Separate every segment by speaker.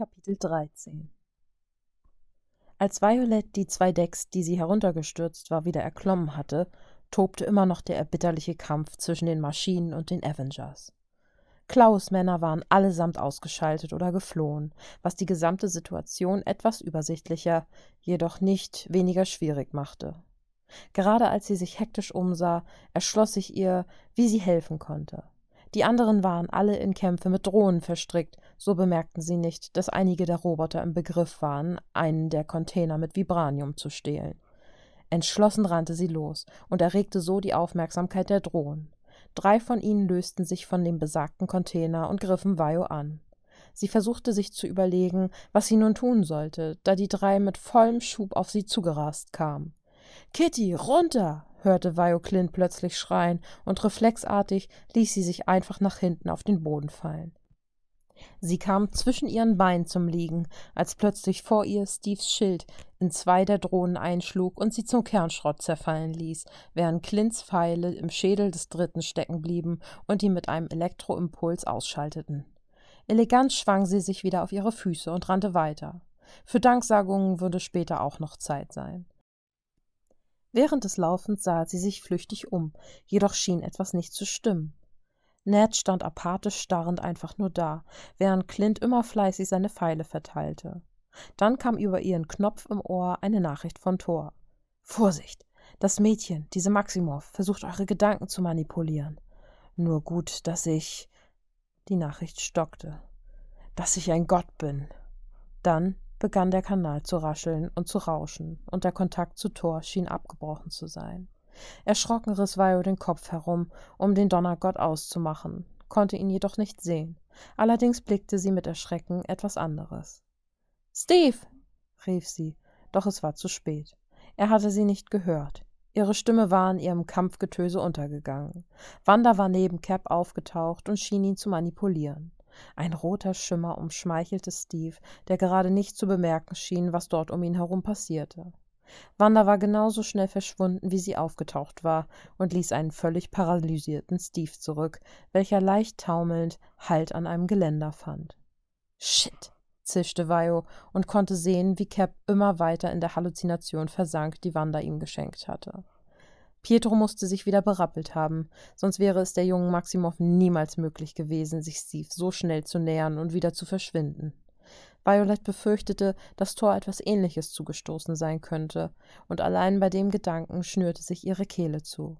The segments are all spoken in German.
Speaker 1: Kapitel 13 Als Violet die zwei Decks, die sie heruntergestürzt war, wieder erklommen hatte, tobte immer noch der erbitterliche Kampf zwischen den Maschinen und den Avengers. Klaus Männer waren allesamt ausgeschaltet oder geflohen, was die gesamte Situation etwas übersichtlicher, jedoch nicht weniger schwierig machte. Gerade als sie sich hektisch umsah, erschloss sich ihr, wie sie helfen konnte. Die anderen waren alle in Kämpfe mit Drohnen verstrickt, so bemerkten sie nicht, dass einige der Roboter im Begriff waren, einen der Container mit Vibranium zu stehlen. Entschlossen rannte sie los und erregte so die Aufmerksamkeit der Drohnen. Drei von ihnen lösten sich von dem besagten Container und griffen Vajo an. Sie versuchte sich zu überlegen, was sie nun tun sollte, da die drei mit vollem Schub auf sie zugerast kamen. Kitty, runter! Hörte Clint plötzlich schreien, und reflexartig ließ sie sich einfach nach hinten auf den Boden fallen. Sie kam zwischen ihren Beinen zum Liegen, als plötzlich vor ihr Steves Schild in zwei der Drohnen einschlug und sie zum Kernschrott zerfallen ließ, während Clints Pfeile im Schädel des Dritten stecken blieben und ihn mit einem Elektroimpuls ausschalteten. Elegant schwang sie sich wieder auf ihre Füße und rannte weiter. Für Danksagungen würde später auch noch Zeit sein. Während des Laufens sah sie sich flüchtig um, jedoch schien etwas nicht zu stimmen. Ned stand apathisch starrend einfach nur da, während Clint immer fleißig seine Pfeile verteilte. Dann kam über ihren Knopf im Ohr eine Nachricht von Thor. Vorsicht! Das Mädchen, diese Maximov, versucht eure Gedanken zu manipulieren. Nur gut, dass ich. Die Nachricht stockte. Dass ich ein Gott bin. Dann begann der Kanal zu rascheln und zu rauschen, und der Kontakt zu Thor schien abgebrochen zu sein. Erschrocken riss Vio den Kopf herum, um den Donnergott auszumachen, konnte ihn jedoch nicht sehen. Allerdings blickte sie mit Erschrecken etwas anderes. Steve! rief sie, doch es war zu spät. Er hatte sie nicht gehört. Ihre Stimme war in ihrem Kampfgetöse untergegangen. Wanda war neben Cap aufgetaucht und schien ihn zu manipulieren. Ein roter Schimmer umschmeichelte Steve, der gerade nicht zu bemerken schien, was dort um ihn herum passierte. Wanda war genauso schnell verschwunden, wie sie aufgetaucht war, und ließ einen völlig paralysierten Steve zurück, welcher leicht taumelnd Halt an einem Geländer fand. Shit, zischte Vio und konnte sehen, wie Cap immer weiter in der Halluzination versank, die Wanda ihm geschenkt hatte. Pietro musste sich wieder berappelt haben, sonst wäre es der jungen Maximow niemals möglich gewesen, sich Steve so schnell zu nähern und wieder zu verschwinden. Violet befürchtete, dass Thor etwas Ähnliches zugestoßen sein könnte, und allein bei dem Gedanken schnürte sich ihre Kehle zu.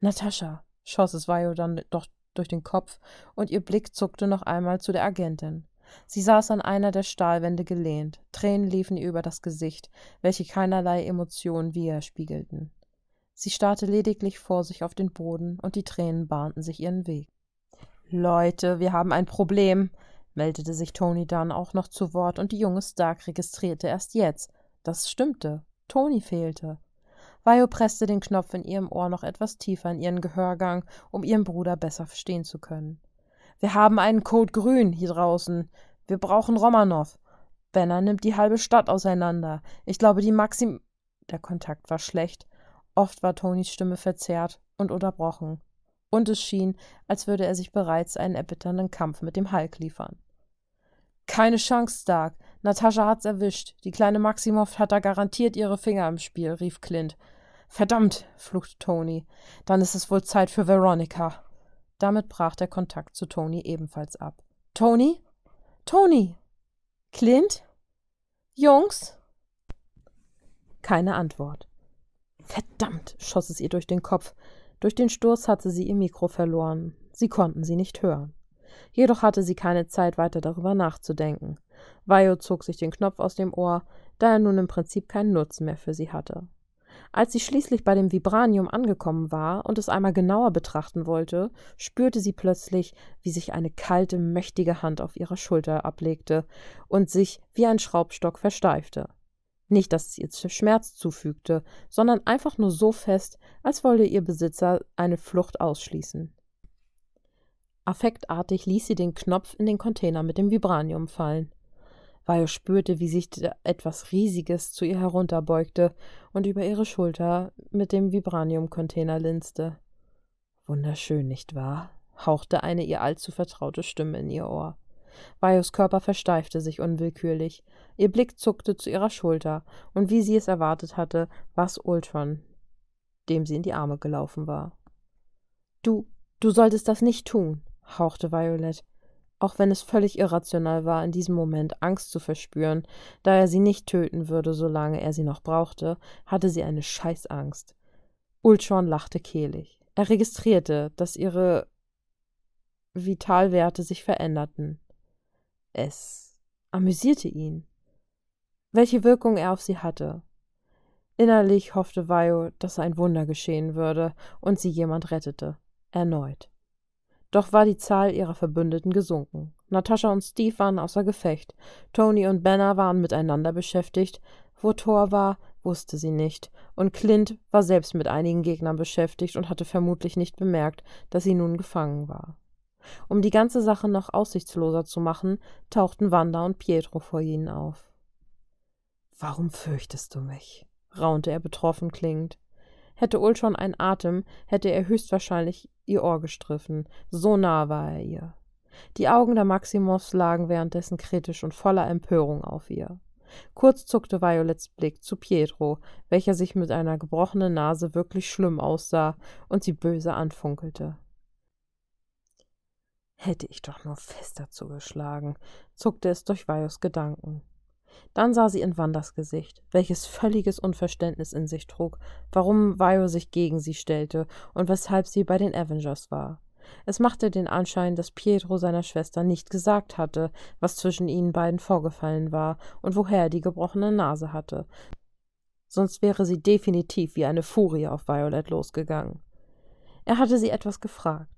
Speaker 1: Natascha, schoss es Violet dann doch durch den Kopf, und ihr Blick zuckte noch einmal zu der Agentin. Sie saß an einer der Stahlwände gelehnt, Tränen liefen ihr über das Gesicht, welche keinerlei Emotionen widerspiegelten. Sie starrte lediglich vor sich auf den Boden, und die Tränen bahnten sich ihren Weg. Leute, wir haben ein Problem, meldete sich Tony dann auch noch zu Wort, und die junge Stark registrierte erst jetzt. Das stimmte. Tony fehlte. Vio presste den Knopf in ihrem Ohr noch etwas tiefer in ihren Gehörgang, um ihren Bruder besser verstehen zu können. Wir haben einen Code Grün hier draußen. Wir brauchen Romanov. Benner nimmt die halbe Stadt auseinander. Ich glaube, die Maxim. Der Kontakt war schlecht. Oft war Tonys Stimme verzerrt und unterbrochen, und es schien, als würde er sich bereits einen erbitternden Kampf mit dem Hulk liefern. Keine Chance, Stark. Natascha hat's erwischt. Die kleine Maximoff hat da garantiert ihre Finger im Spiel, rief Clint. Verdammt, fluchte Tony. Dann ist es wohl Zeit für Veronica. Damit brach der Kontakt zu Tony ebenfalls ab. Tony? Tony? Clint? Jungs? Keine Antwort. Verdammt, schoss es ihr durch den Kopf. Durch den Sturz hatte sie ihr Mikro verloren. Sie konnten sie nicht hören. Jedoch hatte sie keine Zeit, weiter darüber nachzudenken. Vio zog sich den Knopf aus dem Ohr, da er nun im Prinzip keinen Nutzen mehr für sie hatte. Als sie schließlich bei dem Vibranium angekommen war und es einmal genauer betrachten wollte, spürte sie plötzlich, wie sich eine kalte, mächtige Hand auf ihrer Schulter ablegte und sich wie ein Schraubstock versteifte. Nicht, dass es ihr Schmerz zufügte, sondern einfach nur so fest, als wollte ihr Besitzer eine Flucht ausschließen. Affektartig ließ sie den Knopf in den Container mit dem Vibranium fallen. Vajo spürte, wie sich etwas Riesiges zu ihr herunterbeugte und über ihre Schulter mit dem Vibranium-Container linste. Wunderschön, nicht wahr? hauchte eine ihr allzu vertraute Stimme in ihr Ohr. Vajos Körper versteifte sich unwillkürlich. Ihr Blick zuckte zu ihrer Schulter, und wie sie es erwartet hatte, war es Ultron, dem sie in die Arme gelaufen war. Du, du solltest das nicht tun, hauchte Violet, auch wenn es völlig irrational war, in diesem Moment Angst zu verspüren, da er sie nicht töten würde, solange er sie noch brauchte, hatte sie eine Scheißangst. Ultron lachte kehlig. Er registrierte, dass ihre Vitalwerte sich veränderten. Es amüsierte ihn. Welche Wirkung er auf sie hatte. Innerlich hoffte Vio, dass ein Wunder geschehen würde und sie jemand rettete. Erneut. Doch war die Zahl ihrer Verbündeten gesunken. Natascha und Steve waren außer Gefecht. Tony und Banner waren miteinander beschäftigt. Wo Thor war, wusste sie nicht. Und Clint war selbst mit einigen Gegnern beschäftigt und hatte vermutlich nicht bemerkt, dass sie nun gefangen war. Um die ganze Sache noch aussichtsloser zu machen, tauchten Wanda und Pietro vor ihnen auf. Warum fürchtest du mich? raunte er betroffen klingend. Hätte Ultron einen Atem, hätte er höchstwahrscheinlich ihr Ohr gestriffen, so nah war er ihr. Die Augen der Maximows lagen währenddessen kritisch und voller Empörung auf ihr. Kurz zuckte Violets Blick zu Pietro, welcher sich mit einer gebrochenen Nase wirklich schlimm aussah und sie böse anfunkelte. Hätte ich doch nur fester zugeschlagen, zuckte es durch Vajos Gedanken. Dann sah sie in Wandas Gesicht, welches völliges Unverständnis in sich trug, warum Vajo sich gegen sie stellte und weshalb sie bei den Avengers war. Es machte den Anschein, dass Pietro seiner Schwester nicht gesagt hatte, was zwischen ihnen beiden vorgefallen war und woher er die gebrochene Nase hatte. Sonst wäre sie definitiv wie eine Furie auf Violet losgegangen. Er hatte sie etwas gefragt.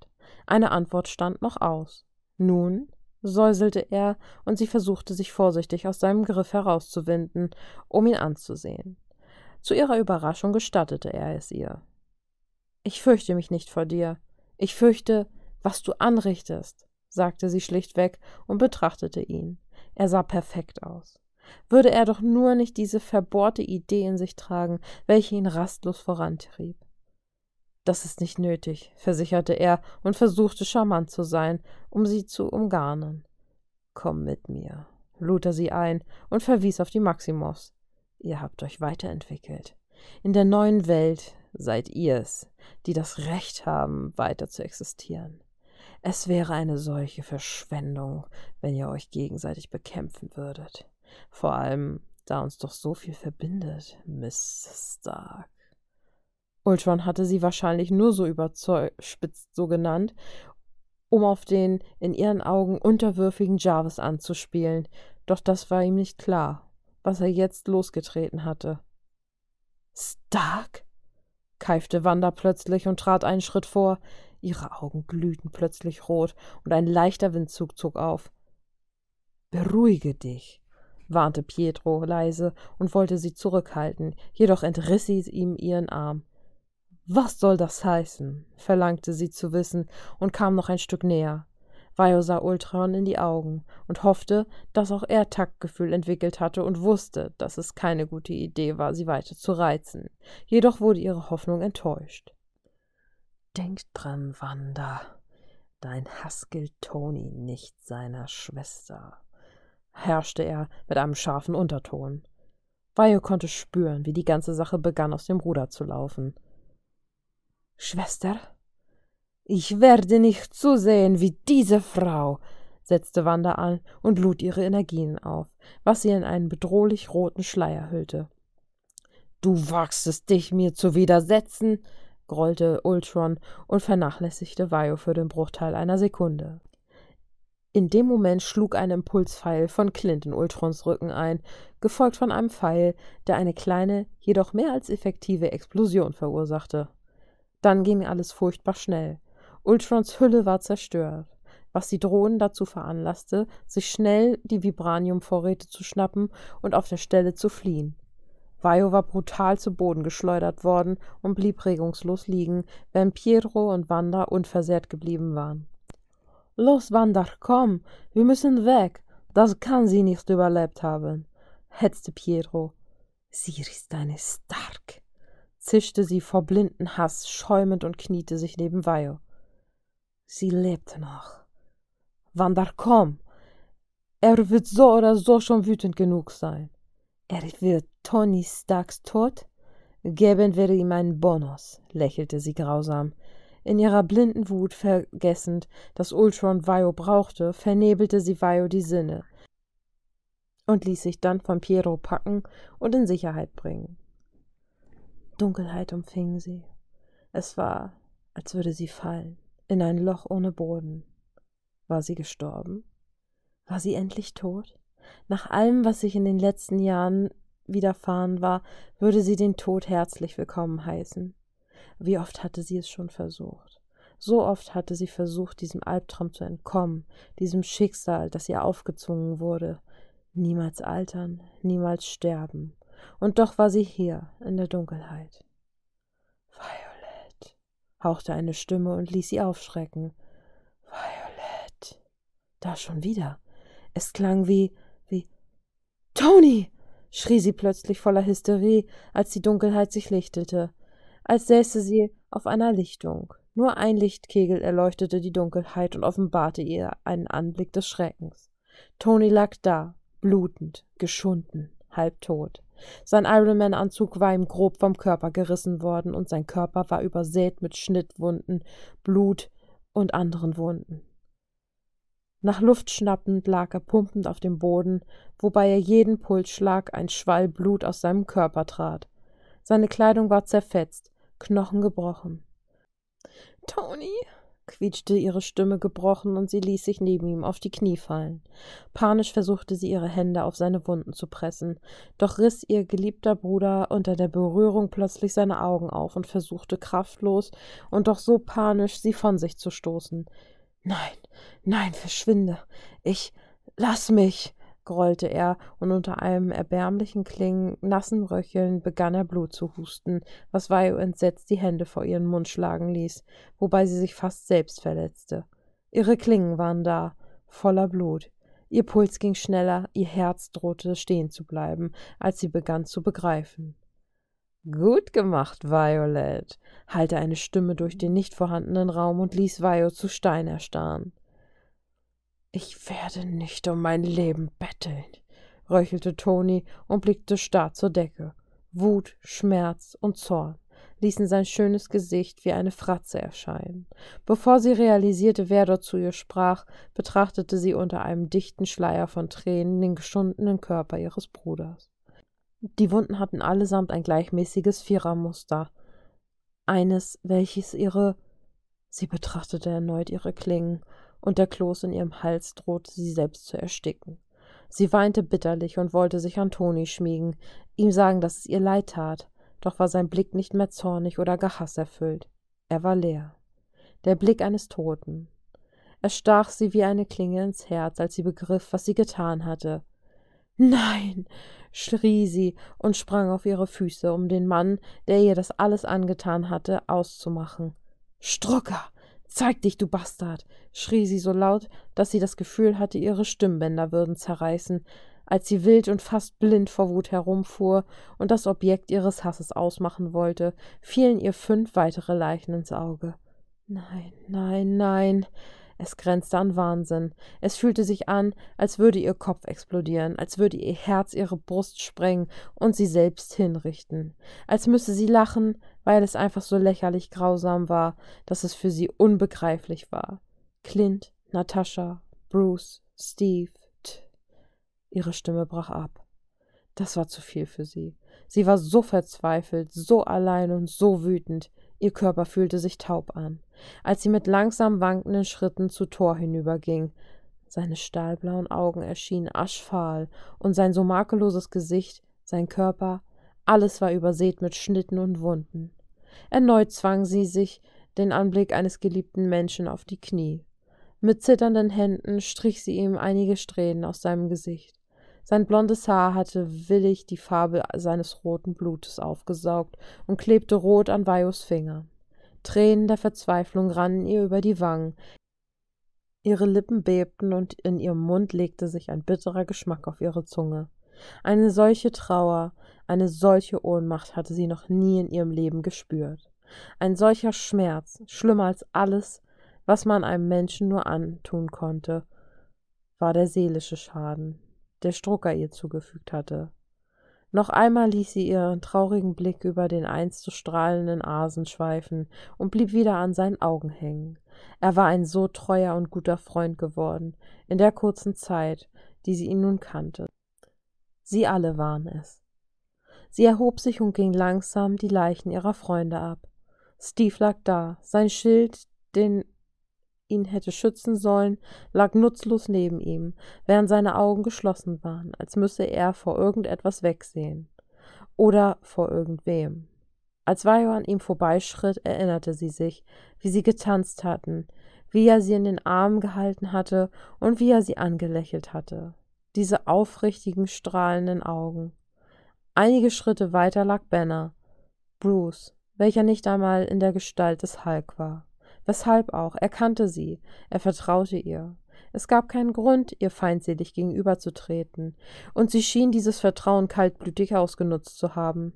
Speaker 1: Eine Antwort stand noch aus. Nun säuselte er, und sie versuchte sich vorsichtig aus seinem Griff herauszuwinden, um ihn anzusehen. Zu ihrer Überraschung gestattete er es ihr. Ich fürchte mich nicht vor dir. Ich fürchte, was du anrichtest, sagte sie schlichtweg und betrachtete ihn. Er sah perfekt aus. Würde er doch nur nicht diese verbohrte Idee in sich tragen, welche ihn rastlos vorantrieb. Das ist nicht nötig, versicherte er und versuchte charmant zu sein, um sie zu umgarnen. Komm mit mir, lud er sie ein und verwies auf die Maximos. Ihr habt euch weiterentwickelt. In der neuen Welt seid ihr es, die das Recht haben, weiter zu existieren. Es wäre eine solche Verschwendung, wenn ihr euch gegenseitig bekämpfen würdet. Vor allem, da uns doch so viel verbindet, Miss Stark. Ultron hatte sie wahrscheinlich nur so überspitzt so genannt, um auf den in ihren Augen unterwürfigen Jarvis anzuspielen, doch das war ihm nicht klar, was er jetzt losgetreten hatte. Stark? keifte Wanda plötzlich und trat einen Schritt vor. Ihre Augen glühten plötzlich rot und ein leichter Windzug zog auf. Beruhige dich, warnte Pietro leise und wollte sie zurückhalten, jedoch entriss sie ihm ihren Arm. Was soll das heißen? verlangte sie zu wissen und kam noch ein Stück näher. Vajo sah Ultron in die Augen und hoffte, dass auch er Taktgefühl entwickelt hatte und wusste, dass es keine gute Idee war, sie weiter zu reizen. Jedoch wurde ihre Hoffnung enttäuscht. Denk dran, Wanda. Dein Hass gilt Tony, nicht seiner Schwester, herrschte er mit einem scharfen Unterton. Vajo konnte spüren, wie die ganze Sache begann aus dem Ruder zu laufen. Schwester? Ich werde nicht zusehen, wie diese Frau, setzte Wanda an und lud ihre Energien auf, was sie in einen bedrohlich roten Schleier hüllte. Du wagst es, dich mir zu widersetzen, grollte Ultron und vernachlässigte Vajo für den Bruchteil einer Sekunde. In dem Moment schlug ein Impulspfeil von Clint in Ultrons Rücken ein, gefolgt von einem Pfeil, der eine kleine, jedoch mehr als effektive Explosion verursachte. Dann ging alles furchtbar schnell. Ultrons Hülle war zerstört, was die Drohnen dazu veranlasste, sich schnell die Vibranium-Vorräte zu schnappen und auf der Stelle zu fliehen. Vajo war brutal zu Boden geschleudert worden und blieb regungslos liegen, während Pietro und Wanda unversehrt geblieben waren. Los, Wanda, komm, wir müssen weg. Das kann sie nicht überlebt haben, hetzte Pietro. Sie ist eine Stark zischte sie vor blinden Hass schäumend und kniete sich neben Vajo. Sie lebte noch. Wandar, komm! Er wird so oder so schon wütend genug sein. Er wird Tony Starks Tod? Geben wir ihm einen Bonus, lächelte sie grausam. In ihrer blinden Wut vergessend, dass Ultron Vio brauchte, vernebelte sie Vio die Sinne und ließ sich dann von Piero packen und in Sicherheit bringen. Dunkelheit umfing sie. Es war, als würde sie fallen, in ein Loch ohne Boden. War sie gestorben? War sie endlich tot? Nach allem, was sich in den letzten Jahren widerfahren war, würde sie den Tod herzlich willkommen heißen. Wie oft hatte sie es schon versucht? So oft hatte sie versucht, diesem Albtraum zu entkommen, diesem Schicksal, das ihr aufgezwungen wurde. Niemals altern, niemals sterben. Und doch war sie hier, in der Dunkelheit. Violet, hauchte eine Stimme und ließ sie aufschrecken. Violet. Da schon wieder. Es klang wie, wie Tony! schrie sie plötzlich voller Hysterie, als die Dunkelheit sich lichtete, als säße sie auf einer Lichtung. Nur ein Lichtkegel erleuchtete die Dunkelheit und offenbarte ihr einen Anblick des Schreckens. Tony lag da, blutend, geschunden, halbtot. Sein Ironman-Anzug war ihm grob vom Körper gerissen worden und sein Körper war übersät mit Schnittwunden, Blut und anderen Wunden. Nach Luft schnappend lag er pumpend auf dem Boden, wobei er jeden Pulsschlag ein Schwall Blut aus seinem Körper trat. Seine Kleidung war zerfetzt, Knochen gebrochen. Tony, quietschte ihre Stimme gebrochen und sie ließ sich neben ihm auf die Knie fallen. Panisch versuchte sie ihre Hände auf seine Wunden zu pressen, doch riss ihr geliebter Bruder unter der Berührung plötzlich seine Augen auf und versuchte kraftlos und doch so panisch sie von sich zu stoßen. Nein, nein, verschwinde. Ich. Lass mich grollte er, und unter einem erbärmlichen Klingen, nassen Röcheln begann er Blut zu husten, was Vaio entsetzt die Hände vor ihren Mund schlagen ließ, wobei sie sich fast selbst verletzte. Ihre Klingen waren da, voller Blut. Ihr Puls ging schneller, ihr Herz drohte stehen zu bleiben, als sie begann zu begreifen. Gut gemacht, Violet, hallte eine Stimme durch den nicht vorhandenen Raum und ließ Vio zu Stein erstarren. Ich werde nicht um mein Leben betteln, röchelte Toni und blickte starr zur Decke. Wut, Schmerz und Zorn ließen sein schönes Gesicht wie eine Fratze erscheinen. Bevor sie realisierte, wer dort zu ihr sprach, betrachtete sie unter einem dichten Schleier von Tränen den geschundenen Körper ihres Bruders. Die Wunden hatten allesamt ein gleichmäßiges Vierermuster. Eines, welches ihre. Sie betrachtete erneut ihre Klingen, und der Kloß in ihrem Hals drohte sie selbst zu ersticken. Sie weinte bitterlich und wollte sich an Toni schmiegen, ihm sagen, dass es ihr leid tat, doch war sein Blick nicht mehr zornig oder gar hasserfüllt. Er war leer. Der Blick eines Toten. Er stach sie wie eine Klinge ins Herz, als sie begriff, was sie getan hatte. Nein, schrie sie und sprang auf ihre Füße, um den Mann, der ihr das alles angetan hatte, auszumachen. Strucker, Zeig dich, du Bastard! schrie sie so laut, dass sie das Gefühl hatte, ihre Stimmbänder würden zerreißen, als sie wild und fast blind vor Wut herumfuhr und das Objekt ihres Hasses ausmachen wollte, fielen ihr fünf weitere Leichen ins Auge. Nein, nein, nein. Es grenzte an Wahnsinn. Es fühlte sich an, als würde ihr Kopf explodieren, als würde ihr Herz ihre Brust sprengen und sie selbst hinrichten, als müsse sie lachen, weil es einfach so lächerlich grausam war, dass es für sie unbegreiflich war. Clint, Natascha, Bruce, Steve, t. Ihre Stimme brach ab. Das war zu viel für sie. Sie war so verzweifelt, so allein und so wütend. Ihr Körper fühlte sich taub an, als sie mit langsam wankenden Schritten zu Tor hinüberging. Seine stahlblauen Augen erschienen aschfahl und sein so makelloses Gesicht, sein Körper, alles war übersät mit Schnitten und Wunden. Erneut zwang sie sich den Anblick eines geliebten Menschen auf die Knie. Mit zitternden Händen strich sie ihm einige Strähnen aus seinem Gesicht. Sein blondes Haar hatte willig die Farbe seines roten Blutes aufgesaugt und klebte rot an Vajos Fingern. Tränen der Verzweiflung rannen ihr über die Wangen. Ihre Lippen bebten und in ihrem Mund legte sich ein bitterer Geschmack auf ihre Zunge. Eine solche Trauer, eine solche Ohnmacht hatte sie noch nie in ihrem Leben gespürt. Ein solcher Schmerz, schlimmer als alles, was man einem Menschen nur antun konnte, war der seelische Schaden, der Strucker ihr zugefügt hatte. Noch einmal ließ sie ihren traurigen Blick über den einst so strahlenden Asen schweifen und blieb wieder an seinen Augen hängen. Er war ein so treuer und guter Freund geworden, in der kurzen Zeit, die sie ihn nun kannte. Sie alle waren es. Sie erhob sich und ging langsam die Leichen ihrer Freunde ab. Steve lag da, sein Schild, den ihn hätte schützen sollen, lag nutzlos neben ihm, während seine Augen geschlossen waren, als müsse er vor irgendetwas wegsehen. Oder vor irgendwem. Als Vajo an ihm vorbeischritt, erinnerte sie sich, wie sie getanzt hatten, wie er sie in den Armen gehalten hatte und wie er sie angelächelt hatte. Diese aufrichtigen, strahlenden Augen. Einige Schritte weiter lag Banner, Bruce, welcher nicht einmal in der Gestalt des Hulk war. Weshalb auch? Er kannte sie, er vertraute ihr. Es gab keinen Grund, ihr feindselig gegenüberzutreten, und sie schien dieses Vertrauen kaltblütig ausgenutzt zu haben.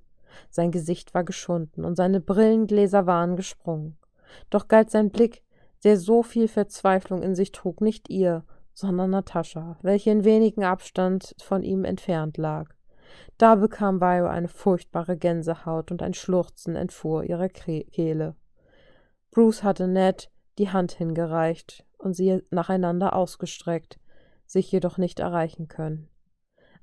Speaker 1: Sein Gesicht war geschunden und seine Brillengläser waren gesprungen. Doch galt sein Blick, der so viel Verzweiflung in sich trug, nicht ihr, sondern Natascha, welche in wenigen Abstand von ihm entfernt lag. Da bekam Vio eine furchtbare Gänsehaut und ein Schluchzen entfuhr ihrer Kehle. Bruce hatte Ned die Hand hingereicht und sie nacheinander ausgestreckt, sich jedoch nicht erreichen können.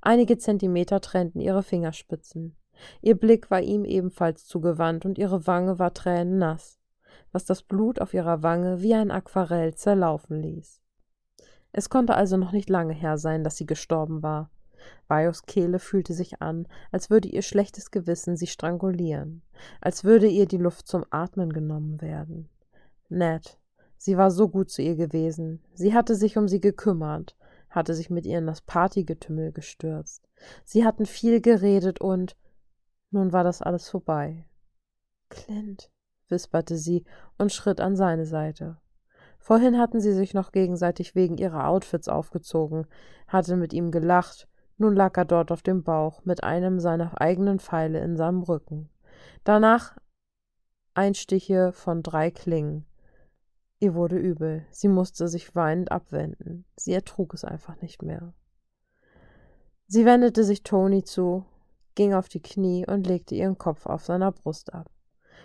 Speaker 1: Einige Zentimeter trennten ihre Fingerspitzen. Ihr Blick war ihm ebenfalls zugewandt und ihre Wange war tränennass, was das Blut auf ihrer Wange wie ein Aquarell zerlaufen ließ. Es konnte also noch nicht lange her sein, dass sie gestorben war. Vajos Kehle fühlte sich an, als würde ihr schlechtes Gewissen sie strangulieren, als würde ihr die Luft zum Atmen genommen werden. Ned, sie war so gut zu ihr gewesen, sie hatte sich um sie gekümmert, hatte sich mit ihr in das Partygetümmel gestürzt. Sie hatten viel geredet und nun war das alles vorbei. Clint, wisperte sie und schritt an seine Seite. Vorhin hatten sie sich noch gegenseitig wegen ihrer Outfits aufgezogen, hatte mit ihm gelacht, nun lag er dort auf dem Bauch mit einem seiner eigenen Pfeile in seinem Rücken. Danach Einstiche von drei Klingen. Ihr wurde übel. Sie musste sich weinend abwenden. Sie ertrug es einfach nicht mehr. Sie wendete sich Toni zu, ging auf die Knie und legte ihren Kopf auf seiner Brust ab.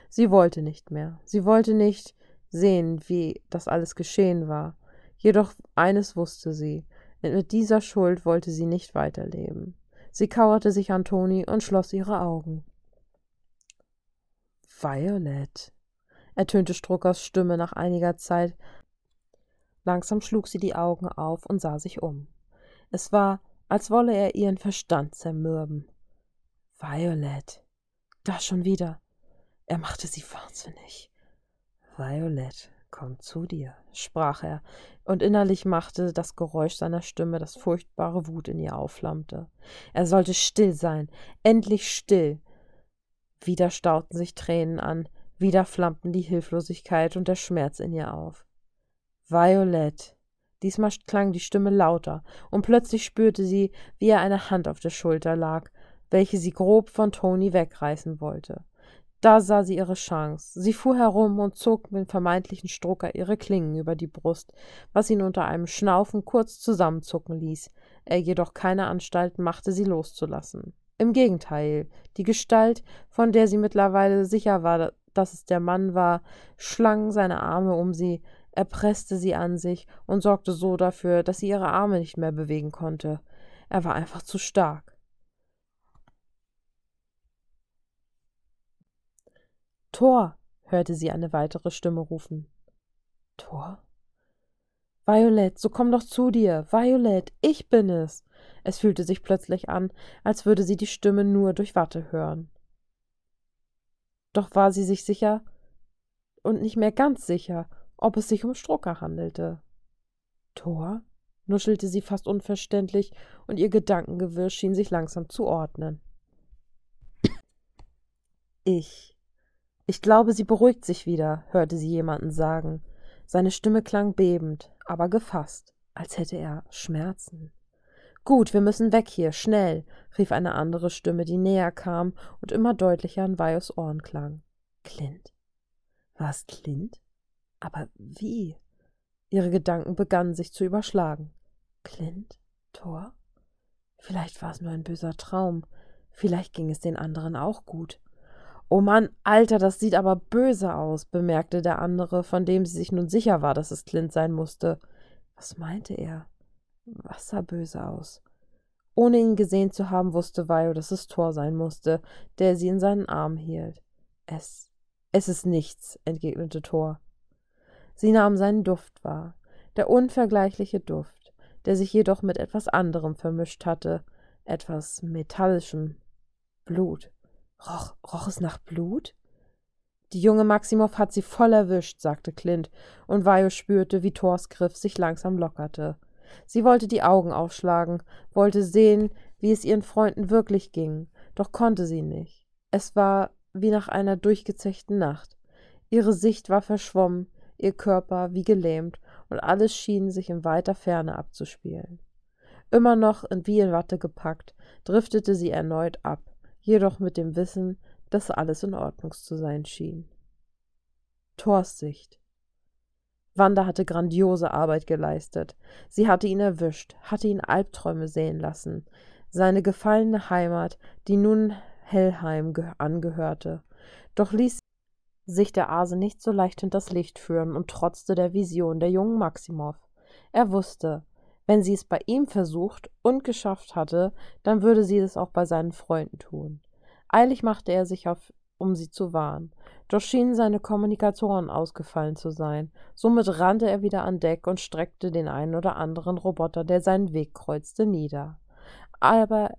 Speaker 1: Sie wollte nicht mehr. Sie wollte nicht sehen, wie das alles geschehen war. Jedoch eines wusste sie, mit dieser Schuld wollte sie nicht weiterleben. Sie kauerte sich an Toni und schloss ihre Augen. Violet, ertönte Struckers Stimme nach einiger Zeit. Langsam schlug sie die Augen auf und sah sich um. Es war, als wolle er ihren Verstand zermürben. Violet. Da schon wieder. Er machte sie wahnsinnig. Violet, Komm zu dir, sprach er, und innerlich machte das Geräusch seiner Stimme, das furchtbare Wut in ihr aufflammte. Er sollte still sein, endlich still. Wieder stauten sich Tränen an, wieder flammten die Hilflosigkeit und der Schmerz in ihr auf. Violet. Diesmal klang die Stimme lauter, und plötzlich spürte sie, wie ihr eine Hand auf der Schulter lag, welche sie grob von Toni wegreißen wollte. Da sah sie ihre Chance. Sie fuhr herum und zog mit dem vermeintlichen Strucker ihre Klingen über die Brust, was ihn unter einem Schnaufen kurz zusammenzucken ließ. Er jedoch keine Anstalten machte, sie loszulassen. Im Gegenteil, die Gestalt, von der sie mittlerweile sicher war, dass es der Mann war, schlang seine Arme um sie, er presste sie an sich und sorgte so dafür, dass sie ihre Arme nicht mehr bewegen konnte. Er war einfach zu stark. Tor, hörte sie eine weitere Stimme rufen. Tor? Violet, so komm doch zu dir. Violet, ich bin es. Es fühlte sich plötzlich an, als würde sie die Stimme nur durch Watte hören. Doch war sie sich sicher und nicht mehr ganz sicher, ob es sich um Strucker handelte. Tor? nuschelte sie fast unverständlich, und ihr Gedankengewirr schien sich langsam zu ordnen. Ich, ich glaube, sie beruhigt sich wieder, hörte sie jemanden sagen. Seine Stimme klang bebend, aber gefasst, als hätte er Schmerzen. Gut, wir müssen weg hier, schnell, rief eine andere Stimme, die näher kam und immer deutlicher an Vajos Ohren klang. Clint? War es Clint? Aber wie? Ihre Gedanken begannen sich zu überschlagen. Clint? Thor? Vielleicht war es nur ein böser Traum. Vielleicht ging es den anderen auch gut. Oh Mann, Alter, das sieht aber böse aus, bemerkte der andere, von dem sie sich nun sicher war, dass es Clint sein musste. Was meinte er? Was sah böse aus? Ohne ihn gesehen zu haben, wusste Vio, dass es Thor sein musste, der sie in seinen Arm hielt. Es. Es ist nichts, entgegnete Thor. Sie nahm seinen Duft wahr, der unvergleichliche Duft, der sich jedoch mit etwas anderem vermischt hatte, etwas Metallischem. Blut. Roch, roch es nach Blut? Die junge Maximow hat sie voll erwischt, sagte Clint, und Vio spürte, wie Thors Griff sich langsam lockerte. Sie wollte die Augen aufschlagen, wollte sehen, wie es ihren Freunden wirklich ging, doch konnte sie nicht. Es war wie nach einer durchgezechten Nacht. Ihre Sicht war verschwommen, ihr Körper wie gelähmt, und alles schien sich in weiter Ferne abzuspielen. Immer noch wie in Watte gepackt, driftete sie erneut ab, jedoch mit dem Wissen, dass alles in Ordnung zu sein schien. Thors Sicht. Wanda hatte grandiose Arbeit geleistet. Sie hatte ihn erwischt, hatte ihn Albträume sehen lassen. Seine gefallene Heimat, die nun Hellheim angehörte. Doch ließ sich der Ase nicht so leicht hinters Licht führen und trotzte der Vision der jungen Maximow. Er wusste, wenn sie es bei ihm versucht und geschafft hatte, dann würde sie es auch bei seinen Freunden tun. Eilig machte er sich auf, um sie zu warnen. Doch schienen seine Kommunikatoren ausgefallen zu sein. Somit rannte er wieder an Deck und streckte den einen oder anderen Roboter, der seinen Weg kreuzte, nieder. Aber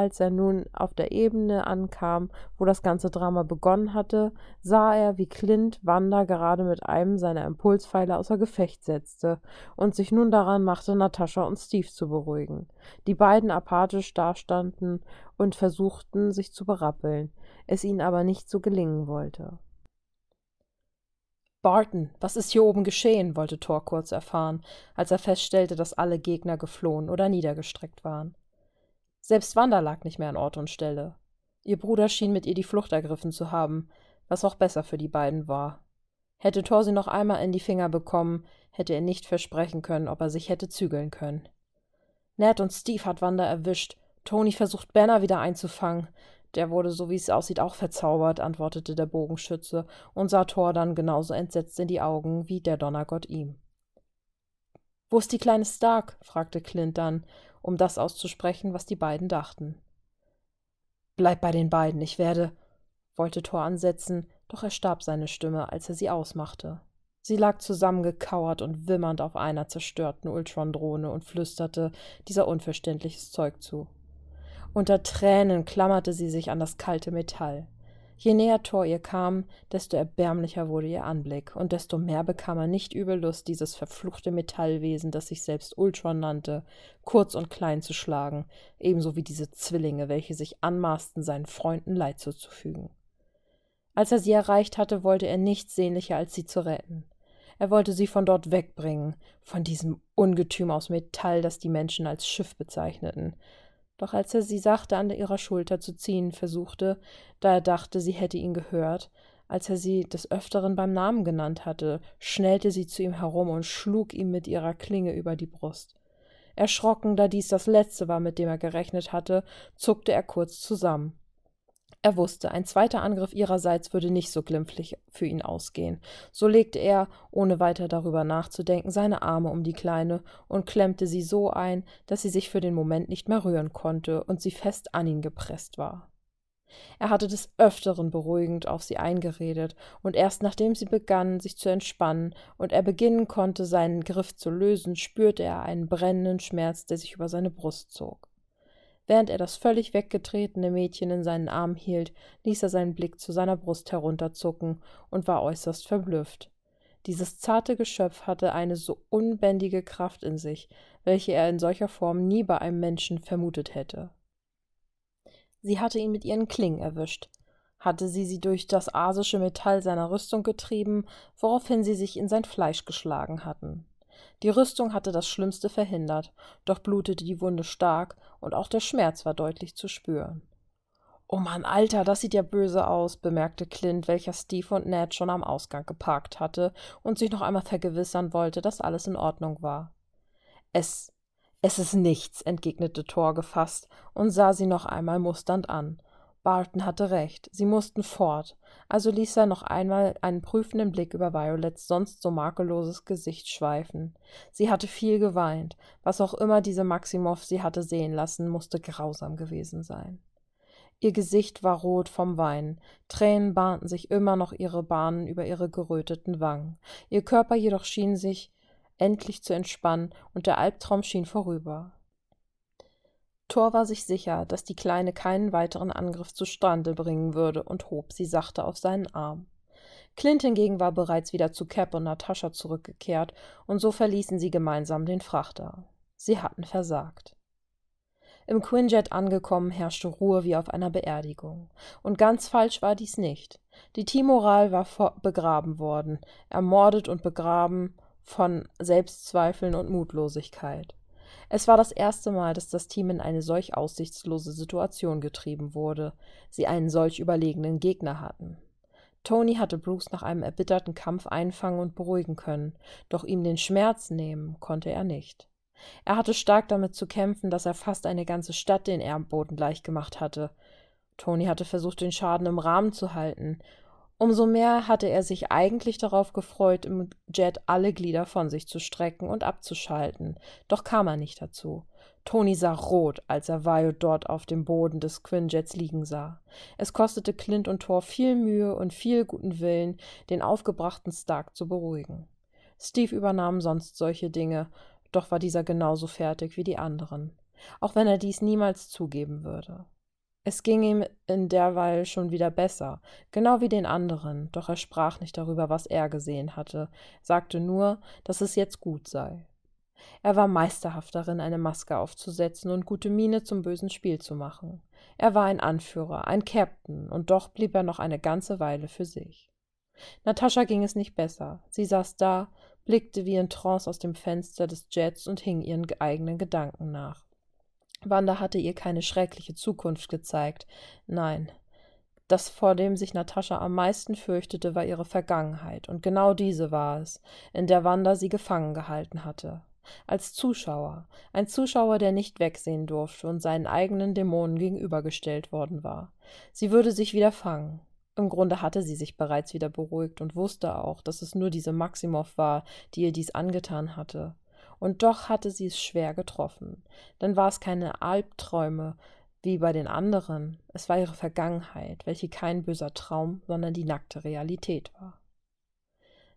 Speaker 1: als er nun auf der Ebene ankam, wo das ganze Drama begonnen hatte, sah er, wie Clint Wanda gerade mit einem seiner Impulspfeile außer Gefecht setzte und sich nun daran machte, Natascha und Steve zu beruhigen. Die beiden apathisch dastanden und versuchten, sich zu berappeln, es ihnen aber nicht so gelingen wollte.
Speaker 2: Barton, was ist hier oben geschehen? wollte Thor kurz erfahren, als er feststellte, dass alle Gegner geflohen oder niedergestreckt waren. Selbst Wanda lag nicht mehr an Ort und Stelle. Ihr Bruder schien mit ihr die Flucht ergriffen zu haben, was auch besser für die beiden war. Hätte Thor sie noch einmal in die Finger bekommen, hätte er nicht versprechen können, ob er sich hätte zügeln können. Ned und Steve hat Wanda erwischt. Tony versucht Banner wieder einzufangen. Der wurde, so wie es aussieht, auch verzaubert, antwortete der Bogenschütze und sah Thor dann genauso entsetzt in die Augen wie der Donnergott ihm. Wo ist die kleine Stark? fragte Clint dann, um das auszusprechen, was die beiden dachten. Bleib bei den beiden, ich werde, wollte Thor ansetzen, doch erstarb seine Stimme, als er sie ausmachte. Sie lag zusammengekauert und wimmernd auf einer zerstörten Ultron-Drohne und flüsterte dieser unverständliches Zeug zu. Unter Tränen klammerte sie sich an das kalte Metall. Je näher Thor ihr kam, desto erbärmlicher wurde ihr Anblick, und desto mehr bekam er nicht übel Lust, dieses verfluchte Metallwesen, das sich selbst Ultron nannte, kurz und klein zu schlagen, ebenso wie diese Zwillinge, welche sich anmaßten, seinen Freunden Leid zuzufügen. Als er sie erreicht hatte, wollte er nichts sehnlicher, als sie zu retten. Er wollte sie von dort wegbringen, von diesem Ungetüm aus Metall, das die Menschen als Schiff bezeichneten, doch als er sie sachte an ihrer Schulter zu ziehen versuchte, da er dachte, sie hätte ihn gehört, als er sie des Öfteren beim Namen genannt hatte, schnellte sie zu ihm herum und schlug ihm mit ihrer Klinge über die Brust. Erschrocken, da dies das letzte war, mit dem er gerechnet hatte, zuckte er kurz zusammen. Er wusste, ein zweiter Angriff ihrerseits würde nicht so glimpflich für ihn ausgehen. So legte er, ohne weiter darüber nachzudenken, seine Arme um die Kleine und klemmte sie so ein, dass sie sich für den Moment nicht mehr rühren konnte und sie fest an ihn gepresst war. Er hatte des Öfteren beruhigend auf sie eingeredet, und erst nachdem sie begann, sich zu entspannen und er beginnen konnte, seinen Griff zu lösen, spürte er einen brennenden Schmerz, der sich über seine Brust zog. Während er das völlig weggetretene Mädchen in seinen Arm hielt, ließ er seinen Blick zu seiner Brust herunterzucken und war äußerst verblüfft. Dieses zarte Geschöpf hatte eine so unbändige Kraft in sich, welche er in solcher Form nie bei einem Menschen vermutet hätte. Sie hatte ihn mit ihren Klingen erwischt, hatte sie sie durch das asische Metall seiner Rüstung getrieben, woraufhin sie sich in sein Fleisch geschlagen hatten. Die Rüstung hatte das Schlimmste verhindert, doch blutete die Wunde stark und auch der Schmerz war deutlich zu spüren. Oh Mann, Alter, das sieht ja böse aus, bemerkte Clint, welcher Steve und Ned schon am Ausgang geparkt hatte und sich noch einmal vergewissern wollte, dass alles in Ordnung war. Es Es ist nichts, entgegnete Thor gefasst und sah sie noch einmal musternd an. Barton hatte recht, sie mussten fort, also ließ er noch einmal einen prüfenden Blick über Violets sonst so makelloses Gesicht schweifen. Sie hatte viel geweint, was auch immer diese Maximow sie hatte sehen lassen, musste grausam gewesen sein. Ihr Gesicht war rot vom Weinen, Tränen bahnten sich immer noch ihre Bahnen über ihre geröteten Wangen, ihr Körper jedoch schien sich endlich zu entspannen, und der Albtraum schien vorüber. Thor war sich sicher, dass die Kleine keinen weiteren Angriff zustande bringen würde und hob sie sachte auf seinen Arm. Clint hingegen war bereits wieder zu Cap und Natascha zurückgekehrt, und so verließen sie gemeinsam den Frachter. Sie hatten versagt. Im Quinjet angekommen herrschte Ruhe wie auf einer Beerdigung. Und ganz falsch war dies nicht. Die Timoral war begraben worden, ermordet und begraben von Selbstzweifeln und Mutlosigkeit. Es war das erste Mal, dass das Team in eine solch aussichtslose Situation getrieben wurde, sie einen solch überlegenen Gegner hatten. Tony hatte Bruce nach einem erbitterten Kampf einfangen und beruhigen können, doch ihm den Schmerz nehmen konnte er nicht. Er hatte stark damit zu kämpfen, dass er fast eine ganze Stadt den Erdboden gleichgemacht hatte. Tony hatte versucht, den Schaden im Rahmen zu halten, Umso mehr hatte er sich eigentlich darauf gefreut, im Jet alle Glieder von sich zu strecken und abzuschalten, doch kam er nicht dazu. Tony sah rot, als er Vio dort auf dem Boden des Quinjets liegen sah. Es kostete Clint und Thor viel Mühe und viel guten Willen, den aufgebrachten Stark zu beruhigen. Steve übernahm sonst solche Dinge, doch war dieser genauso fertig wie die anderen, auch wenn er dies niemals zugeben würde. Es ging ihm in derweil schon wieder besser, genau wie den anderen, doch er sprach nicht darüber, was er gesehen hatte, sagte nur, dass es jetzt gut sei. Er war meisterhaft darin, eine Maske aufzusetzen und gute Miene zum bösen Spiel zu machen. Er war ein Anführer, ein Captain, und doch blieb er noch eine ganze Weile für sich. Natascha ging es nicht besser. Sie saß da, blickte wie in Trance aus dem Fenster des Jets und hing ihren eigenen Gedanken nach. Wanda hatte ihr keine schreckliche Zukunft gezeigt. Nein. Das, vor dem sich Natascha am meisten fürchtete, war ihre Vergangenheit, und genau diese war es, in der Wanda sie gefangen gehalten hatte. Als Zuschauer, ein Zuschauer, der nicht wegsehen durfte und seinen eigenen Dämonen gegenübergestellt worden war. Sie würde sich wieder fangen. Im Grunde hatte sie sich bereits wieder beruhigt und wusste auch, dass es nur diese Maximow war, die ihr dies angetan hatte und doch hatte sie es schwer getroffen. Denn war es keine Albträume wie bei den anderen, es war ihre Vergangenheit, welche kein böser Traum, sondern die nackte Realität war.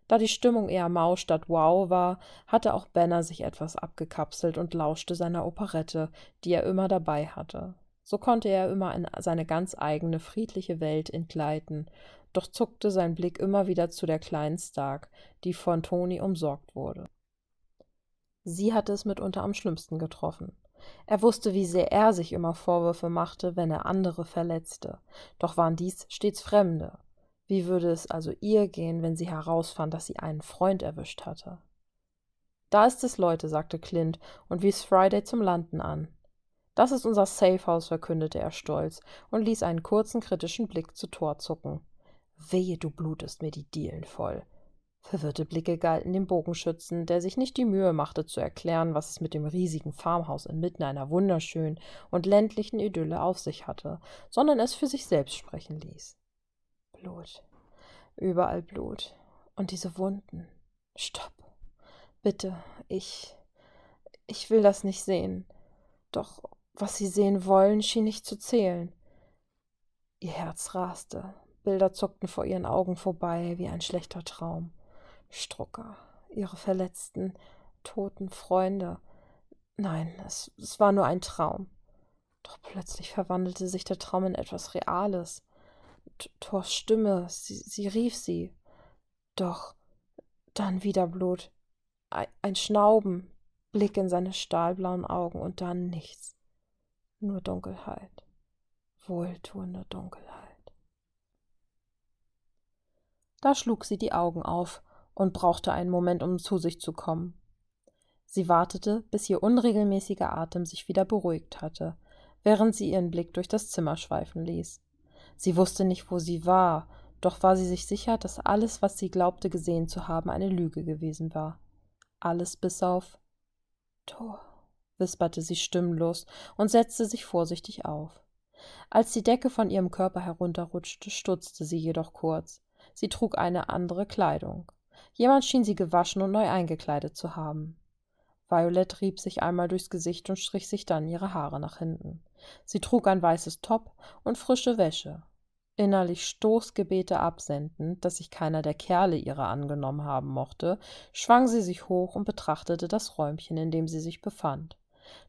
Speaker 2: Da die Stimmung eher mau statt wow war, hatte auch Benner sich etwas abgekapselt und lauschte seiner Operette, die er immer dabei hatte. So konnte er immer in seine ganz eigene friedliche Welt entgleiten, doch zuckte sein Blick immer wieder zu der kleinen Stark, die von Toni umsorgt wurde. Sie hatte es mitunter am schlimmsten getroffen. Er wusste, wie sehr er sich immer Vorwürfe machte, wenn er andere verletzte. Doch waren dies stets Fremde. Wie würde es also ihr gehen, wenn sie herausfand, dass sie einen Freund erwischt hatte? Da ist es, Leute, sagte Clint und wies Friday zum Landen an. Das ist unser Safehouse, verkündete er stolz und ließ einen kurzen kritischen Blick zu Tor zucken. Wehe, du blutest mir die Dielen voll. Verwirrte Blicke galten dem Bogenschützen, der sich nicht die Mühe machte zu erklären, was es mit dem riesigen Farmhaus inmitten einer wunderschönen und ländlichen Idylle auf sich hatte, sondern es für sich selbst sprechen ließ. Blut. Überall Blut. Und diese Wunden. Stopp. Bitte, ich. Ich will das nicht sehen. Doch was sie sehen wollen, schien nicht zu zählen. Ihr Herz raste. Bilder zuckten vor ihren Augen vorbei wie ein schlechter Traum. Strucker, ihre verletzten, toten Freunde. Nein, es, es war nur ein Traum. Doch plötzlich verwandelte sich der Traum in etwas Reales. Thors Stimme, sie, sie rief sie. Doch dann wieder Blut. Ein, ein Schnauben, Blick in seine stahlblauen Augen und dann nichts. Nur Dunkelheit. Wohltuende Dunkelheit. Da schlug sie die Augen auf und brauchte einen Moment, um zu sich zu kommen. Sie wartete, bis ihr unregelmäßiger Atem sich wieder beruhigt hatte, während sie ihren Blick durch das Zimmer schweifen ließ. Sie wusste nicht, wo sie war, doch war sie sich sicher, dass alles, was sie glaubte gesehen zu haben, eine Lüge gewesen war. Alles bis auf Tor. wisperte sie stimmlos und setzte sich vorsichtig auf. Als die Decke von ihrem Körper herunterrutschte, stutzte sie jedoch kurz. Sie trug eine andere Kleidung. Jemand schien sie gewaschen und neu eingekleidet zu haben. Violet rieb sich einmal durchs Gesicht und strich sich dann ihre Haare nach hinten. Sie trug ein weißes Top und frische Wäsche. Innerlich Stoßgebete absendend, dass sich keiner der Kerle ihrer angenommen haben mochte, schwang sie sich hoch und betrachtete das Räumchen, in dem sie sich befand.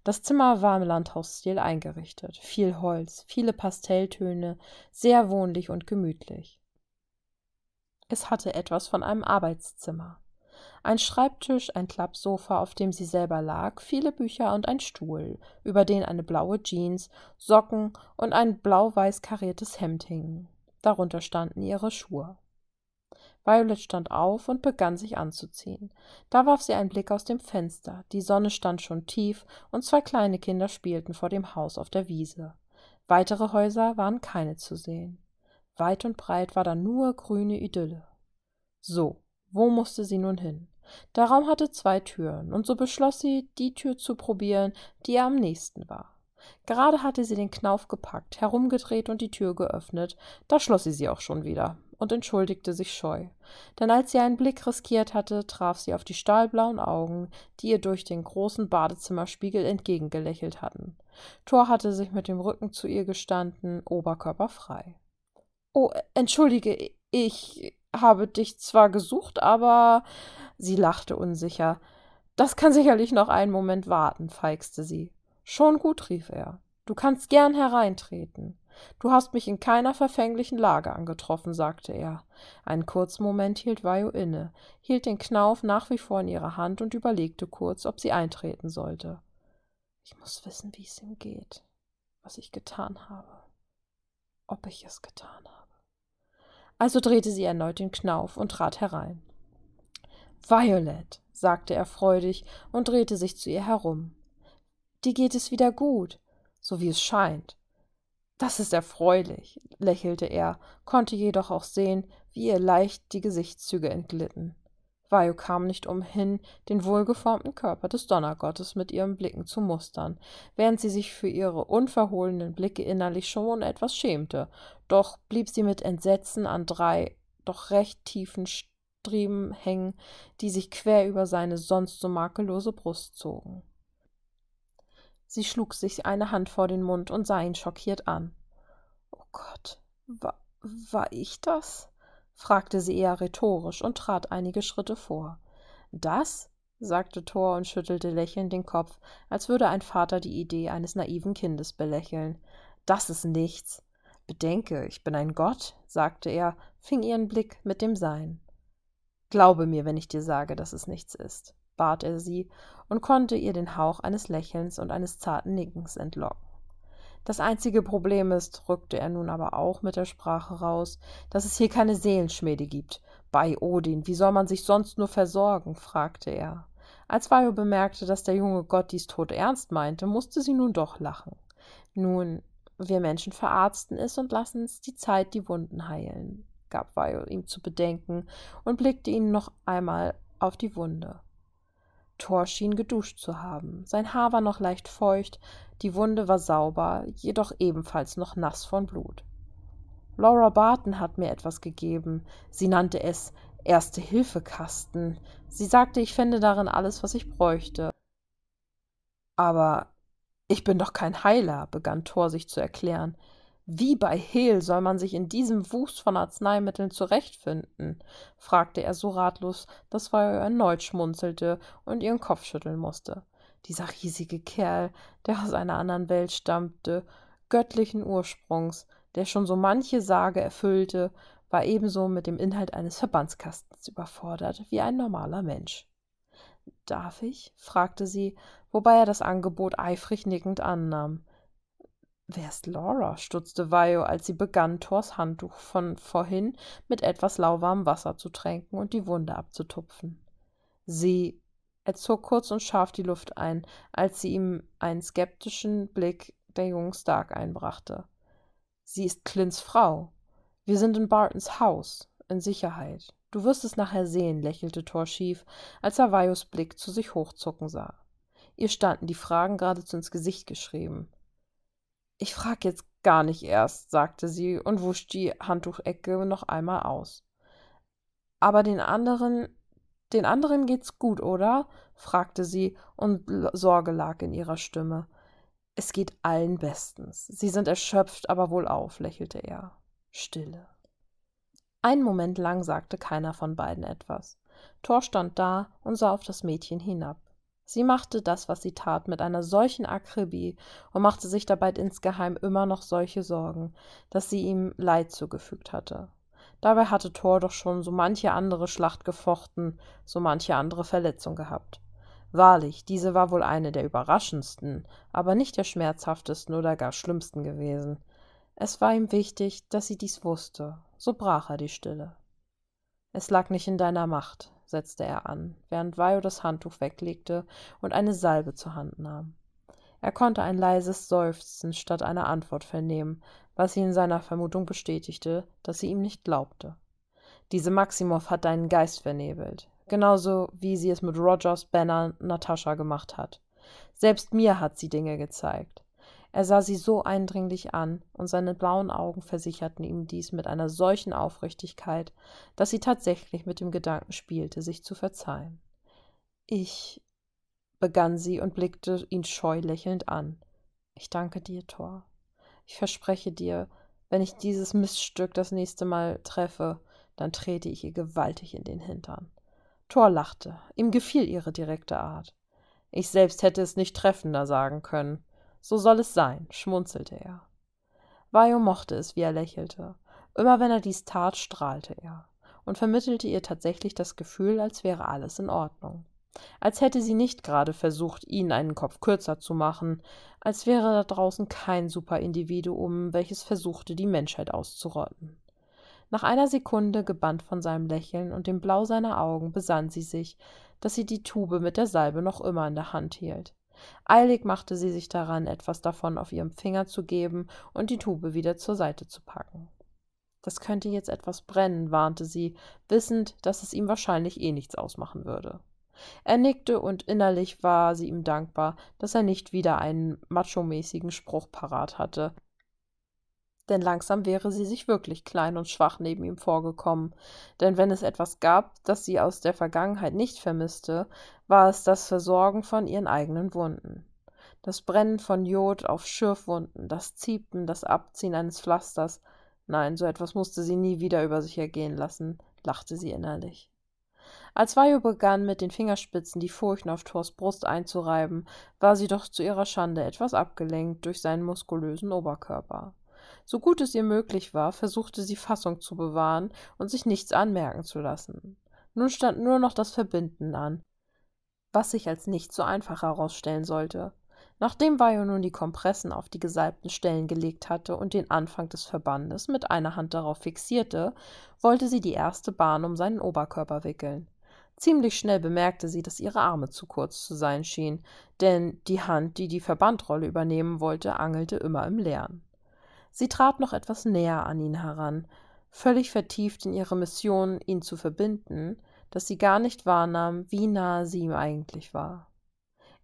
Speaker 2: Das Zimmer war im Landhausstil eingerichtet. Viel Holz, viele Pastelltöne, sehr wohnlich und gemütlich. Es hatte etwas von einem Arbeitszimmer. Ein Schreibtisch, ein Klappsofa, auf dem sie selber lag, viele Bücher und ein Stuhl, über den eine blaue Jeans, Socken und ein blau-weiß kariertes Hemd hingen. Darunter standen ihre Schuhe. Violet stand auf und begann sich anzuziehen. Da warf sie einen Blick aus dem Fenster. Die Sonne stand schon tief und zwei kleine Kinder spielten vor dem Haus auf der Wiese. Weitere Häuser waren keine zu sehen. Weit und breit war da nur grüne Idylle. So, wo musste sie nun hin? Der Raum hatte zwei Türen, und so beschloss sie, die Tür zu probieren, die ihr am nächsten war. Gerade hatte sie den Knauf gepackt, herumgedreht und die Tür geöffnet, da schloss sie sie auch schon wieder und entschuldigte sich scheu. Denn als sie einen Blick riskiert hatte, traf sie auf die stahlblauen Augen, die ihr durch den großen Badezimmerspiegel entgegengelächelt hatten. Thor hatte sich mit dem Rücken zu ihr gestanden, oberkörperfrei. Oh, entschuldige, ich habe dich zwar gesucht, aber. Sie lachte unsicher. Das kann sicherlich noch einen Moment warten, feixte sie. Schon gut, rief er. Du kannst gern hereintreten. Du hast mich in keiner verfänglichen Lage angetroffen, sagte er. Einen kurzen Moment hielt Vajo inne, hielt den Knauf nach wie vor in ihrer Hand und überlegte kurz, ob sie eintreten sollte. Ich muss wissen, wie es ihm geht, was ich getan habe, ob ich es getan habe. Also drehte sie erneut den Knauf und trat herein. Violet, sagte er freudig und drehte sich zu ihr herum. Dir geht es wieder gut, so wie es scheint. Das ist erfreulich, lächelte er, konnte jedoch auch sehen, wie ihr leicht die Gesichtszüge entglitten. Vajo kam nicht umhin, den wohlgeformten Körper des Donnergottes mit ihren Blicken zu mustern, während sie sich für ihre unverhohlenen Blicke innerlich schon etwas schämte, doch blieb sie mit Entsetzen an drei doch recht tiefen Striemen hängen, die sich quer über seine sonst so makellose Brust zogen. Sie schlug sich eine Hand vor den Mund und sah ihn schockiert an. Oh Gott, war, war ich das? Fragte sie eher rhetorisch und trat einige Schritte vor. Das? sagte Thor und schüttelte lächelnd den Kopf, als würde ein Vater die Idee eines naiven Kindes belächeln. Das ist nichts. Bedenke, ich bin ein Gott, sagte er, fing ihren Blick mit dem Sein. Glaube mir, wenn ich dir sage, dass es nichts ist bat er sie und konnte ihr den Hauch eines Lächelns und eines zarten Nickens entlocken. Das einzige Problem ist, rückte er nun aber auch mit der Sprache raus, dass es hier keine Seelenschmiede gibt. Bei Odin, wie soll man sich sonst nur versorgen? fragte er. Als Vajo bemerkte, dass der junge Gott dies tot ernst meinte, musste sie nun doch lachen. Nun, wir Menschen verarzten es und lassen es die Zeit die Wunden heilen, gab Vajo ihm zu bedenken und blickte ihn noch einmal auf die Wunde. Thor schien geduscht zu haben. Sein Haar war noch leicht feucht, die Wunde war sauber, jedoch ebenfalls noch nass von Blut. Laura Barton hat mir etwas gegeben. Sie nannte es Erste-Hilfe-Kasten. Sie sagte, ich fände darin alles, was ich bräuchte. Aber ich bin doch kein Heiler, begann Thor sich zu erklären. Wie bei Hehl soll man sich in diesem Wust von Arzneimitteln zurechtfinden? fragte er so ratlos, dass Viola erneut schmunzelte und ihren Kopf schütteln musste. Dieser riesige Kerl, der aus einer anderen Welt stammte, göttlichen Ursprungs, der schon so manche Sage erfüllte, war ebenso mit dem Inhalt eines Verbandskastens überfordert wie ein normaler Mensch. Darf ich? fragte sie, wobei er das Angebot eifrig nickend annahm. Wer ist Laura? stutzte Vajo, als sie begann, Thors Handtuch von vorhin mit etwas lauwarmem Wasser zu tränken und die Wunde abzutupfen. Sie. Er zog kurz und scharf die Luft ein, als sie ihm einen skeptischen Blick der jungen Stark einbrachte. Sie ist Clints Frau. Wir sind in Bartons Haus, in Sicherheit. Du wirst es nachher sehen, lächelte Thor schief, als er Vajos Blick zu sich hochzucken sah. Ihr standen die Fragen geradezu ins Gesicht geschrieben. Ich frag jetzt gar nicht erst, sagte sie und wusch die Handtuchecke noch einmal aus. Aber den anderen, den anderen geht's gut, oder? fragte sie, und Sorge lag in ihrer Stimme. Es geht allen bestens. Sie sind erschöpft, aber wohlauf, lächelte er. Stille. Einen Moment lang sagte keiner von beiden etwas. Thor stand da und sah auf das Mädchen hinab. Sie machte das, was sie tat, mit einer solchen Akribie und machte sich dabei insgeheim immer noch solche Sorgen, dass sie ihm Leid zugefügt hatte. Dabei hatte Thor doch schon so manche andere Schlacht gefochten, so manche andere Verletzung gehabt. Wahrlich, diese war wohl eine der überraschendsten, aber nicht der schmerzhaftesten oder gar schlimmsten gewesen. Es war ihm wichtig, dass sie dies wusste, so brach er die Stille. Es lag nicht in deiner Macht, setzte er an, während Vajo das Handtuch weglegte und eine Salbe zur Hand nahm. Er konnte ein leises Seufzen statt einer Antwort vernehmen, was ihn in seiner Vermutung bestätigte, dass sie ihm nicht glaubte. Diese Maximow hat deinen Geist vernebelt, genauso wie sie es mit Rogers, Banner, Natascha gemacht hat. Selbst mir hat sie Dinge gezeigt. Er sah sie so eindringlich an, und seine blauen Augen versicherten ihm dies mit einer solchen Aufrichtigkeit, dass sie tatsächlich mit dem Gedanken spielte, sich zu verzeihen. Ich begann sie und blickte ihn scheu lächelnd an. Ich danke dir, Thor. Ich verspreche dir, wenn ich dieses Miststück das nächste Mal treffe, dann trete ich ihr gewaltig in den Hintern. Thor lachte. Ihm gefiel ihre direkte Art. Ich selbst hätte es nicht treffender sagen können. So soll es sein, schmunzelte er. Vajo mochte es, wie er lächelte. Immer wenn er dies tat, strahlte er und vermittelte ihr tatsächlich das Gefühl, als wäre alles in Ordnung. Als hätte sie nicht gerade versucht, ihn einen Kopf kürzer zu machen, als wäre da draußen kein Superindividuum, welches versuchte, die Menschheit auszurotten. Nach einer Sekunde, gebannt von seinem Lächeln und dem Blau seiner Augen, besann sie sich, dass sie die Tube mit der Salbe noch immer in der Hand hielt. Eilig machte sie sich daran, etwas davon auf ihrem Finger zu geben und die Tube wieder zur Seite zu packen. Das könnte jetzt etwas brennen, warnte sie, wissend, dass es ihm wahrscheinlich eh nichts ausmachen würde. Er nickte und innerlich war sie ihm dankbar, dass er nicht wieder einen machomäßigen Spruch parat hatte, denn langsam wäre sie sich wirklich klein und schwach neben ihm vorgekommen, denn wenn es etwas gab, das sie aus der Vergangenheit nicht vermisste, war es das Versorgen von ihren eigenen Wunden. Das Brennen von Jod auf Schürfwunden, das Ziepen, das Abziehen eines Pflasters, nein, so etwas musste sie nie wieder über sich ergehen lassen, lachte sie innerlich. Als Vajo begann, mit den Fingerspitzen die Furchen auf Thors Brust einzureiben, war sie doch zu ihrer Schande etwas abgelenkt durch seinen muskulösen Oberkörper. So gut es ihr möglich war, versuchte sie Fassung zu bewahren und sich nichts anmerken zu lassen. Nun stand nur noch das Verbinden an, was sich als nicht so einfach herausstellen sollte. Nachdem Vajo nun die Kompressen auf die gesalbten Stellen gelegt hatte und den Anfang des Verbandes mit einer Hand darauf fixierte, wollte sie die erste Bahn um seinen Oberkörper wickeln. Ziemlich schnell bemerkte sie, dass ihre Arme zu kurz zu sein schienen, denn die Hand, die die Verbandrolle übernehmen wollte, angelte immer im Leeren. Sie trat noch etwas näher an ihn heran, völlig vertieft in ihre Mission, ihn zu verbinden, dass sie gar nicht wahrnahm, wie nahe sie ihm eigentlich war.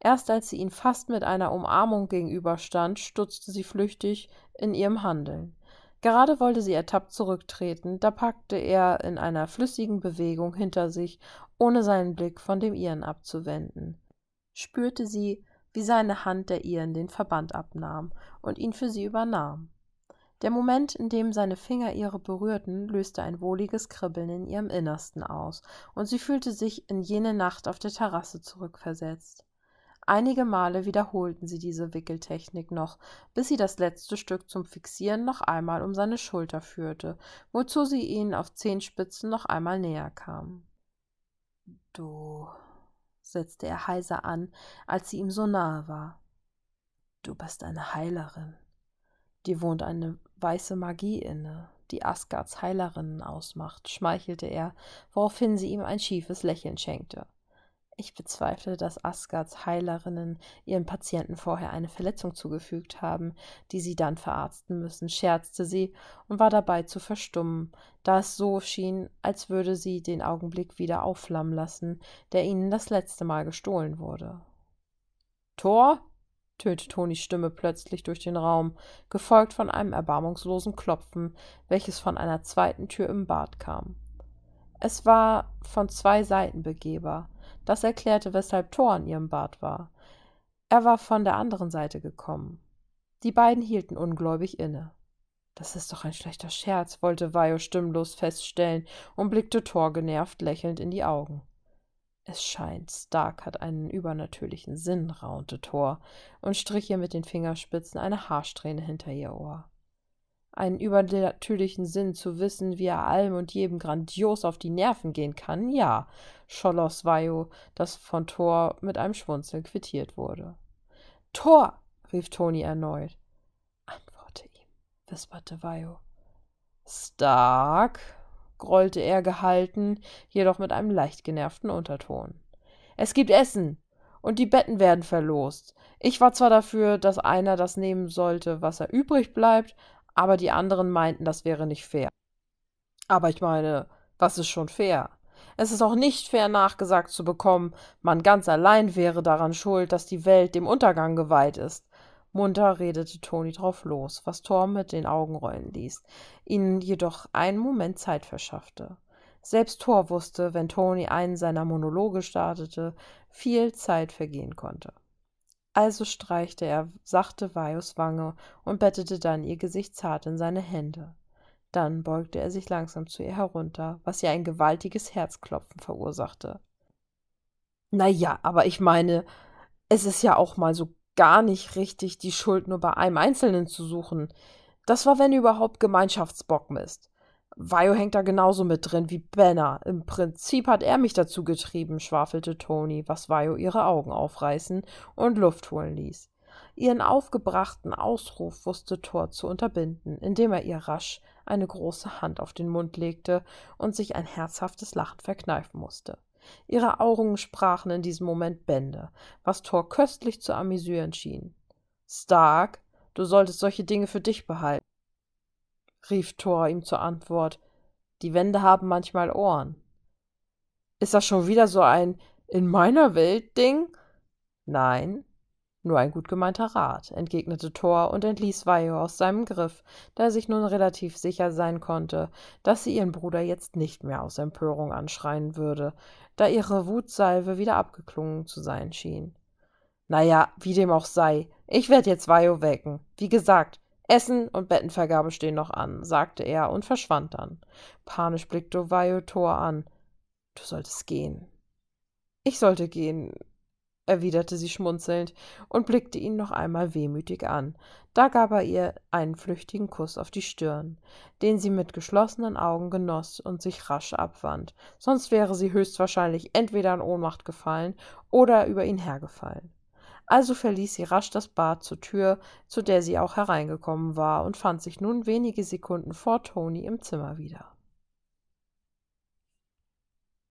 Speaker 2: Erst als sie ihn fast mit einer Umarmung gegenüberstand, stutzte sie flüchtig in ihrem Handeln. Gerade wollte sie ertappt zurücktreten, da packte er in einer flüssigen Bewegung hinter sich, ohne seinen Blick von dem ihren abzuwenden. Spürte sie, wie seine Hand der ihren den Verband abnahm und ihn für sie übernahm. Der Moment, in dem seine Finger ihre berührten, löste ein wohliges Kribbeln in ihrem Innersten aus, und sie fühlte sich in jene Nacht auf der Terrasse zurückversetzt. Einige Male wiederholten sie diese Wickeltechnik noch, bis sie das letzte Stück zum Fixieren noch einmal um seine Schulter führte, wozu sie ihnen auf Zehenspitzen noch einmal näher kam. Du, setzte er heiser an, als sie ihm so nahe war. Du bist eine Heilerin. Dir wohnt eine weiße Magie inne, die Asgards Heilerinnen ausmacht, schmeichelte er, woraufhin sie ihm ein schiefes Lächeln schenkte. Ich bezweifle, dass Asgards Heilerinnen ihren Patienten vorher eine Verletzung zugefügt haben, die sie dann verarzten müssen, scherzte sie und war dabei zu verstummen, da es so schien, als würde sie den Augenblick wieder aufflammen lassen, der ihnen das letzte Mal gestohlen wurde. Tor? tönte Tonis Stimme plötzlich durch den Raum, gefolgt von einem erbarmungslosen Klopfen, welches von einer zweiten Tür im Bad kam. Es war von zwei Seiten begehbar. Das erklärte, weshalb Thor in ihrem Bad war. Er war von der anderen Seite gekommen. Die beiden hielten ungläubig inne. Das ist doch ein schlechter Scherz, wollte Vajo stimmlos feststellen und blickte Thor genervt lächelnd in die Augen. Es scheint, Stark hat einen übernatürlichen Sinn, raunte Thor und strich ihr mit den Fingerspitzen eine Haarsträhne hinter ihr Ohr einen übernatürlichen Sinn zu wissen, wie er allem und jedem grandios auf die Nerven gehen kann, ja, scholoss Vajo, das von Thor mit einem Schmunzeln quittiert wurde. Thor! rief Toni erneut. Antworte ihm, wisperte Vajo. Stark, grollte er gehalten, jedoch mit einem leicht genervten Unterton. Es gibt Essen, und die Betten werden verlost. Ich war zwar dafür, dass einer das nehmen sollte, was er übrig bleibt, aber die anderen meinten, das wäre nicht fair. Aber ich meine, was ist schon fair? Es ist auch nicht fair nachgesagt zu bekommen, man ganz allein wäre daran schuld, dass die Welt dem Untergang geweiht ist. Munter redete Toni drauf los, was Torm mit den Augen rollen ließ, ihnen jedoch einen Moment Zeit verschaffte. Selbst Thor wusste, wenn Toni einen seiner Monologe startete, viel Zeit vergehen konnte. Also streichte er sachte Vajos Wange und bettete dann ihr Gesicht zart in seine Hände. Dann beugte er sich langsam zu ihr herunter, was ihr ein gewaltiges Herzklopfen verursachte. Na ja, aber ich meine, es ist ja auch mal so gar nicht richtig, die Schuld nur bei einem Einzelnen zu suchen. Das war, wenn überhaupt, Gemeinschaftsbockmist. Vio hängt da genauso mit drin wie Benner. Im Prinzip hat er mich dazu getrieben, schwafelte Toni, was Vio ihre Augen aufreißen und Luft holen ließ. Ihren aufgebrachten Ausruf wusste Thor zu unterbinden, indem er ihr rasch eine große Hand auf den Mund legte und sich ein herzhaftes Lachen verkneifen musste. Ihre Augen sprachen in diesem Moment Bände, was Thor köstlich zu amüsieren schien. Stark, du solltest solche Dinge für dich behalten rief Thor ihm zur Antwort. Die Wände haben manchmal Ohren. Ist das schon wieder so ein in meiner Welt Ding? Nein, nur ein gut gemeinter Rat, entgegnete Thor und entließ Vajo aus seinem Griff, da er sich nun relativ sicher sein konnte, dass sie ihren Bruder jetzt nicht mehr aus Empörung anschreien würde, da ihre Wutsalve wieder abgeklungen zu sein schien. Na ja, wie dem auch sei, ich werde jetzt Vajo wecken. Wie gesagt, Essen und Bettenvergabe stehen noch an, sagte er und verschwand dann. Panisch blickte Vajo Thor an. Du solltest gehen. Ich sollte gehen, erwiderte sie schmunzelnd und blickte ihn noch einmal wehmütig an. Da gab er ihr einen flüchtigen Kuss auf die Stirn, den sie mit geschlossenen Augen genoss und sich rasch abwand, sonst wäre sie höchstwahrscheinlich entweder in Ohnmacht gefallen oder über ihn hergefallen also verließ sie rasch das bad zur tür zu der sie auch hereingekommen war und fand sich nun wenige sekunden vor toni im zimmer wieder